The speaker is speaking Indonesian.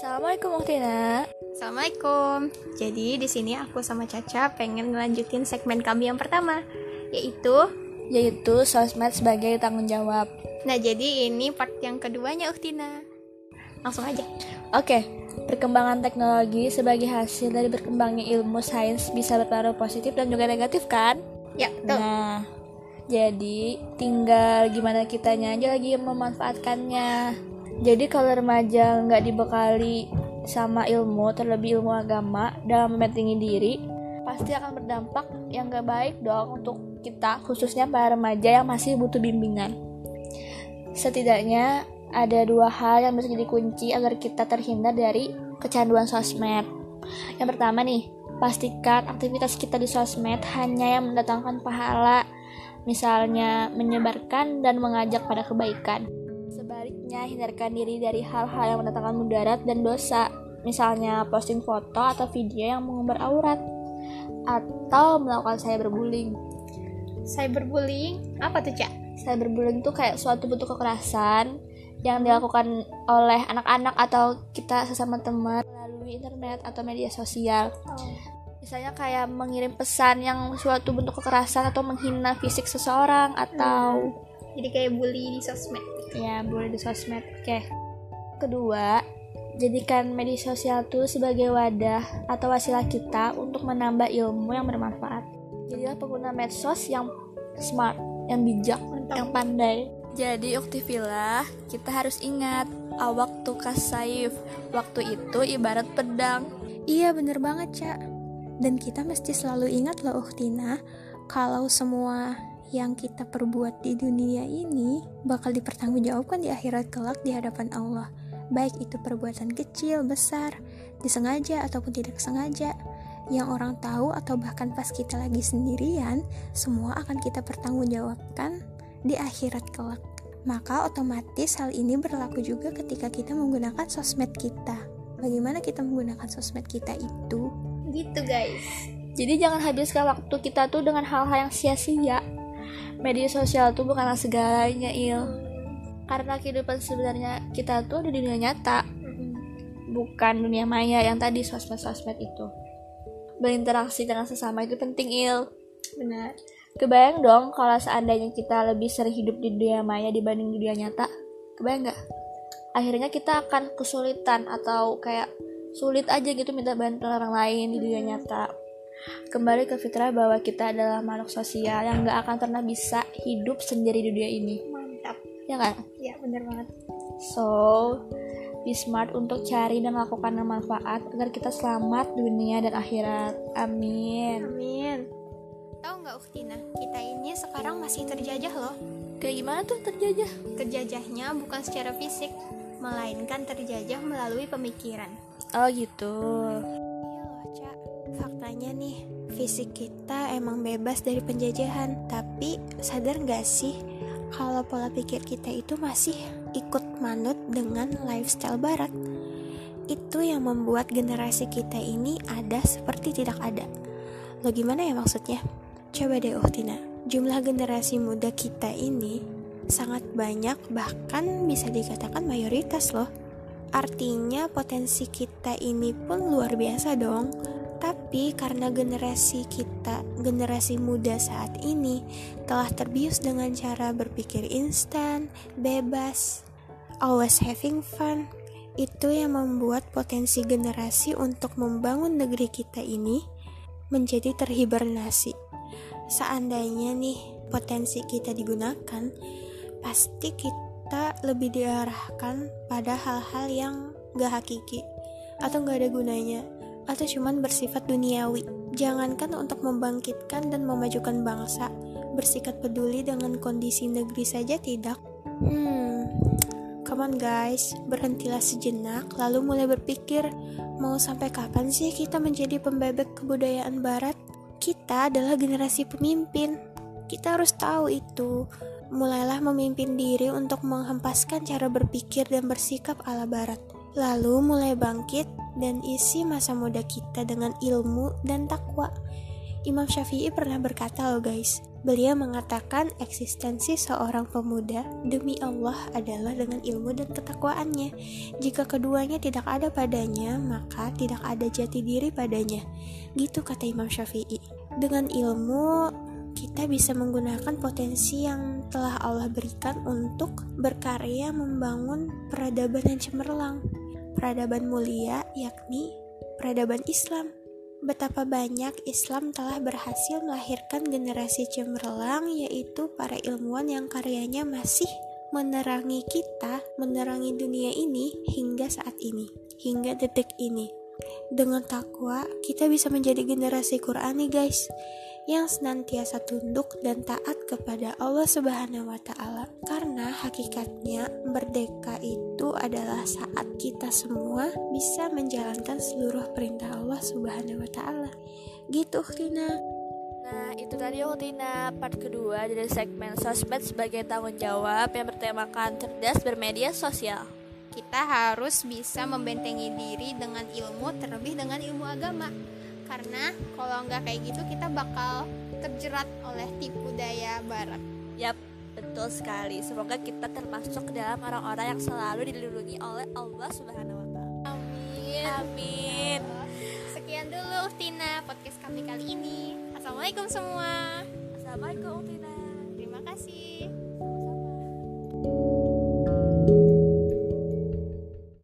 Assalamualaikum Uktina. Assalamualaikum. Jadi di sini aku sama Caca pengen ngelanjutin segmen kami yang pertama, yaitu Yaitu sosmed sebagai tanggung jawab. Nah, jadi ini part yang keduanya Uktina. Langsung aja. Oke, perkembangan teknologi sebagai hasil dari berkembangnya ilmu sains bisa berpengaruh positif dan juga negatif kan? Ya, betul. Nah, jadi tinggal gimana kitanya aja lagi memanfaatkannya. Jadi kalau remaja nggak dibekali sama ilmu, terlebih ilmu agama dalam mementingi diri, pasti akan berdampak yang nggak baik dong untuk kita, khususnya para remaja yang masih butuh bimbingan. Setidaknya ada dua hal yang bisa jadi kunci agar kita terhindar dari kecanduan sosmed. Yang pertama nih, pastikan aktivitas kita di sosmed hanya yang mendatangkan pahala, misalnya menyebarkan dan mengajak pada kebaikan. Sebaliknya, hindarkan diri dari hal-hal yang mendatangkan mudarat dan dosa, misalnya posting foto atau video yang mengumbar aurat, atau melakukan cyberbullying. Cyberbullying apa tuh, Cak? Cyberbullying itu kayak suatu bentuk kekerasan yang dilakukan oleh anak-anak atau kita sesama teman melalui internet atau media sosial. Misalnya kayak mengirim pesan yang suatu bentuk kekerasan atau menghina fisik seseorang atau Jadi kayak bully di sosmed. Ya boleh di sosmed. Oke. Kedua, jadikan media sosial tuh sebagai wadah atau wasilah kita untuk menambah ilmu yang bermanfaat. Jadilah pengguna medsos yang smart, yang bijak, yang pandai. Jadi uktivilah, kita harus ingat awak tukas saif. Waktu itu ibarat pedang. Iya bener banget Cak Dan kita mesti selalu ingat loh Uktina Kalau semua yang kita perbuat di dunia ini Bakal dipertanggungjawabkan di akhirat kelak di hadapan Allah. Baik itu perbuatan kecil, besar, disengaja ataupun tidak sengaja. Yang orang tahu atau bahkan pas kita lagi sendirian Semua akan kita pertanggungjawabkan di akhirat kelak. Maka otomatis hal ini berlaku juga ketika kita menggunakan sosmed kita. Bagaimana kita menggunakan sosmed kita itu? Gitu, guys. Jadi jangan habiskan waktu kita tuh dengan hal-hal yang sia-sia. Media sosial tuh bukanlah segalanya, Il. Karena kehidupan sebenarnya kita tuh ada di dunia nyata, bukan dunia maya yang tadi sosmed-sosmed itu. Berinteraksi dengan sesama itu penting, Il. Benar. Kebayang dong kalau seandainya kita lebih sering hidup di dunia maya dibanding di dunia nyata? Kebayang nggak? Akhirnya kita akan kesulitan atau kayak sulit aja gitu minta bantuan orang lain di dunia nyata. Kembali ke fitrah bahwa kita adalah makhluk sosial yang nggak akan pernah bisa hidup sendiri di dunia ini. Mantap. Ya kan? Ya, bener banget. So, be smart untuk cari dan melakukan yang manfaat agar kita selamat dunia dan akhirat. Amin. Amin. Tahu nggak Uktina, kita ini sekarang masih terjajah loh. Kayak gimana tuh terjajah? Terjajahnya bukan secara fisik, melainkan terjajah melalui pemikiran. Oh gitu. Iya loh, Cak. Faktanya nih, fisik kita emang bebas dari penjajahan. Tapi sadar nggak sih kalau pola pikir kita itu masih ikut manut dengan lifestyle barat? Itu yang membuat generasi kita ini ada seperti tidak ada. Lo gimana ya maksudnya? Coba deh Uktina, jumlah generasi muda kita ini sangat banyak bahkan bisa dikatakan mayoritas loh. Artinya potensi kita ini pun luar biasa dong. Tapi karena generasi kita, generasi muda saat ini telah terbius dengan cara berpikir instan, bebas, always having fun, itu yang membuat potensi generasi untuk membangun negeri kita ini menjadi terhibernasi. Seandainya nih potensi kita digunakan, pasti kita lebih diarahkan pada hal-hal yang gak hakiki atau gak ada gunanya atau cuman bersifat duniawi. Jangankan untuk membangkitkan dan memajukan bangsa, bersikap peduli dengan kondisi negeri saja tidak. Hmm, come on guys, berhentilah sejenak lalu mulai berpikir, mau sampai kapan sih kita menjadi pembebek kebudayaan barat? Kita adalah generasi pemimpin. Kita harus tahu itu. Mulailah memimpin diri untuk menghempaskan cara berpikir dan bersikap ala barat. Lalu mulai bangkit dan isi masa muda kita dengan ilmu dan takwa. Imam Syafi'i pernah berkata loh guys, Beliau mengatakan eksistensi seorang pemuda demi Allah adalah dengan ilmu dan ketakwaannya. Jika keduanya tidak ada padanya, maka tidak ada jati diri padanya. Gitu kata Imam Syafi'i. Dengan ilmu, kita bisa menggunakan potensi yang telah Allah berikan untuk berkarya membangun peradaban yang cemerlang. Peradaban mulia yakni peradaban Islam. Betapa banyak Islam telah berhasil melahirkan generasi cemerlang yaitu para ilmuwan yang karyanya masih menerangi kita, menerangi dunia ini hingga saat ini, hingga detik ini. Dengan takwa, kita bisa menjadi generasi Quran nih guys yang senantiasa tunduk dan taat kepada Allah Subhanahu wa taala. Karena hakikatnya merdeka itu adalah saat kita semua bisa menjalankan seluruh perintah Allah Subhanahu wa taala. Gitu, Tina. Nah, itu tadi Tina part kedua dari segmen sosmed sebagai tanggung jawab yang bertemakan cerdas bermedia sosial. Kita harus bisa membentengi diri dengan ilmu terlebih dengan ilmu agama karena kalau nggak kayak gitu kita bakal terjerat oleh tipu daya barat. Yap betul sekali. Semoga kita termasuk dalam orang-orang yang selalu dilindungi oleh Allah Subhanahu Wa Taala. Amin. Amin. Sekian dulu Tina podcast kami kali ini. Assalamualaikum semua. Assalamualaikum Tina